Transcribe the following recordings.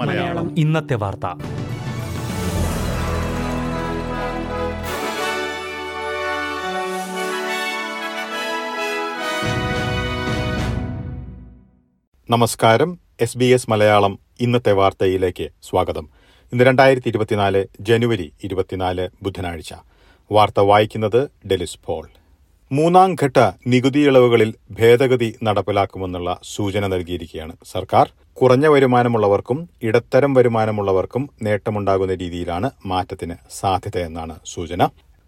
മലയാളം. ഇന്നത്തെ വാർത്ത. നമസ്കാരം. എസ് ബി എസ് മലയാളം ഇന്നത്തെ വാർത്തയിലേക്ക് സ്വാഗതം. ഇന്ന് രണ്ടായിരത്തി ഇരുപത്തിനാല് ജനുവരി ഇരുപത്തിനാല് ബുധനാഴ്ച. വാർത്ത വായിക്കുന്നത് ഡെലിസ് പോൾ. മൂന്നാം ഘട്ട നികുതി ഇളവുകളിൽ ഭേദഗതി നടപ്പിലാക്കുമെന്നുള്ള സൂചന നൽകിയിരിക്കുകയാണ് സർക്കാർ. കുറഞ്ഞ വരുമാനമുള്ളവർക്കും ഇടത്തരം വരുമാനമുള്ളവർക്കും നേട്ടമുണ്ടാകുന്ന രീതിയിലാണ് മാറ്റത്തിന് സാധ്യതയെന്നാണ് സൂചന.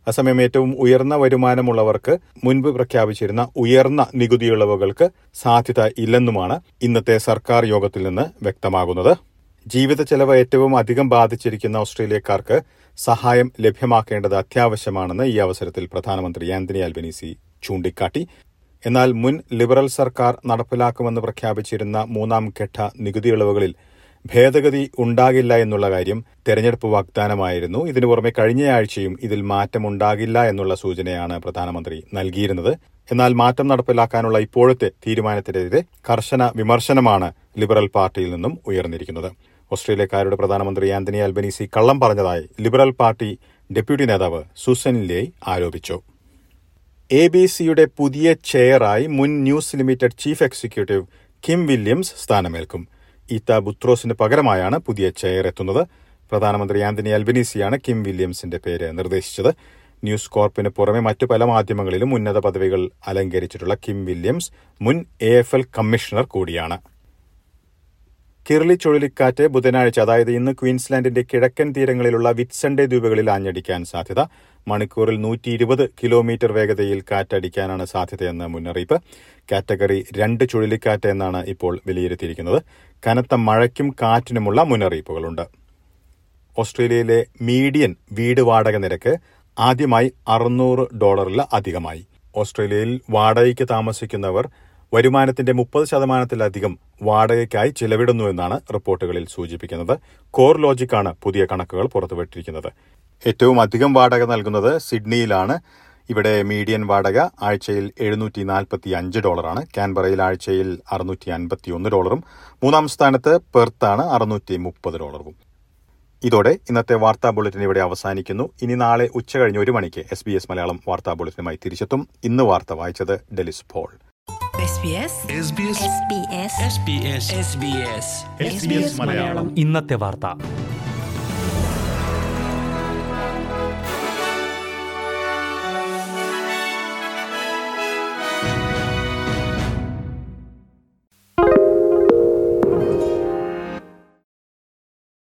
അസമയം ഏറ്റവും ഉയർന്ന വരുമാനമുള്ളവർക്ക് മുൻപ് പ്രഖ്യാപിച്ചിരുന്ന ഉയർന്ന നികുതി ഇളവുകൾക്ക് സാധ്യത ഇല്ലെന്നുമാണ് ഇന്നത്തെ സർക്കാർ യോഗത്തിൽ നിന്ന് വ്യക്തമാകുന്നത്. ജീവിത ചെലവ് ഏറ്റവും അധികം ബാധിച്ചിരിക്കുന്ന ഓസ്ട്രേലിയക്കാർക്ക് സഹായം ലഭ്യമാക്കേണ്ടത് അത്യാവശ്യമാണെന്ന് ഈ അവസരത്തിൽ പ്രധാനമന്ത്രി ആന്റണി അൽബനീസി ചൂണ്ടിക്കാട്ടി. എന്നാൽ മുൻ ലിബറൽ സർക്കാർ നടപ്പിലാക്കുമെന്ന് പ്രഖ്യാപിച്ചിരുന്ന മൂന്നാം ഘട്ട നികുതി ഇളവുകളിൽ ഭേദഗതി ഉണ്ടാകില്ല എന്നുള്ള കാര്യം തെരഞ്ഞെടുപ്പ് വാഗ്ദാനമായിരുന്നു. ഇതിനു പുറമെ കഴിഞ്ഞയാഴ്ചയും ഇതിൽ മാറ്റമുണ്ടാകില്ല എന്നുള്ള സൂചനയാണ് പ്രധാനമന്ത്രി നൽകിയിരുന്നത്. എന്നാൽ മാറ്റം നടപ്പിലാക്കാനുള്ള ഇപ്പോഴത്തെ തീരുമാനത്തിനെതിരെ കർശന വിമർശനമാണ് ലിബറൽ പാർട്ടിയിൽ നിന്നും ഉയർന്നിരിക്കുന്നത്. ഓസ്ട്രേലിയക്കാരുടെ പ്രധാനമന്ത്രി ആന്റണി അൽബനീസി കള്ളം പറഞ്ഞതായി ലിബറൽ പാർട്ടി ഡെപ്യൂട്ടി നേതാവ് സുസൻ ലേ ആരോപിച്ചു. എ ബി സിയുടെ പുതിയ ചെയറായി മുൻ news limited chief executive Kim Williams സ്ഥാനമേൽക്കും. ഈത്ത ബുത്രോസിന് പകരമായാണ് പുതിയ ചെയർ എത്തുന്നത്. പ്രധാനമന്ത്രി ആന്റണി അൽബനീസിയാണ് കിം വില്യംസിന്റെ പേര് നിർദ്ദേശിച്ചത്. ന്യൂസ് കോർപ്പിന് പുറമെ മറ്റു പല മാധ്യമങ്ങളിലും ഉന്നത പദവികൾ അലങ്കരിച്ചിട്ടുള്ള കിം വില്യംസ് മുൻ എ കമ്മീഷണർ കൂടിയാണ്. കിർലി ചുഴലിക്കാറ്റ് ബുധനാഴ്ച അതായത് ഇന്ന് ക്വീൻസ്ലാൻഡിന്റെ കിഴക്കൻ തീരങ്ങളിലുള്ള വിറ്റ്സൺഡേ ദ്വീപുകളിൽ ആഞ്ഞടിക്കാൻ സാധ്യത. മണിക്കൂറിൽ നൂറ്റി ഇരുപത് കിലോമീറ്റർ വേഗതയിൽ കാറ്റടിക്കാനാണ് സാധ്യതയെന്ന് മുന്നറിയിപ്പ്. കാറ്റഗറി രണ്ട് ചുഴലിക്കാറ്റ് എന്നാണ് ഇപ്പോൾ വിലയിരുത്തിയിരിക്കുന്നത്. കനത്ത മഴയ്ക്കും കാറ്റിനുമുള്ള മുന്നറിയിപ്പുകളുണ്ട്. ഓസ്ട്രേലിയയിലെ മീഡിയൻ വീട് വാടക നിരക്ക് ആദ്യമായി അറുന്നൂറ് ഡോളറിൽ അധികമായി. ഓസ്ട്രേലിയയിൽ വാടകയ്ക്ക് താമസിക്കുന്നവർ വരുമാനത്തിന്റെ മുപ്പത് ശതമാനത്തിലധികം വാടകയ്ക്കായി ചിലവിടുന്നുവെന്നാണ് റിപ്പോർട്ടുകളിൽ സൂചിപ്പിക്കുന്നത്. കോർ ലോജിക്കാണ് പുതിയ കണക്കുകൾ പുറത്തുവിട്ടിരിക്കുന്നത്. ഏറ്റവും അധികം വാടക നൽകുന്നത് സിഡ്നിയിലാണ്. ഇവിടെ മീഡിയൻ വാടക ആഴ്ചയിൽ എഴുന്നൂറ്റി നാൽപ്പത്തി അഞ്ച് ഡോളറാണ്. കാൻബറയിൽ ആഴ്ചയിൽ അറുന്നൂറ്റി അൻപത്തി ഒന്ന് ഡോളറും. മൂന്നാം സ്ഥാനത്ത് പെർത്താണ് അറുന്നൂറ്റി മുപ്പത് ഡോളറും. ഇതോടെ ഇന്നത്തെ വാർത്താ ബുള്ളറ്റിൻ ഇവിടെ അവസാനിക്കുന്നു. ഇനി നാളെ ഉച്ചകഴിഞ്ഞ് ഒരു മണിക്ക് എസ് ബി എസ് മലയാളം വാർത്താ ബുള്ളറ്റിനുമായി തിരിച്ചെത്തും. ഇന്ന് വാർത്ത വായിച്ചത് ഡെലിസ് പോൾ. ഇന്നത്തെ വാർത്ത.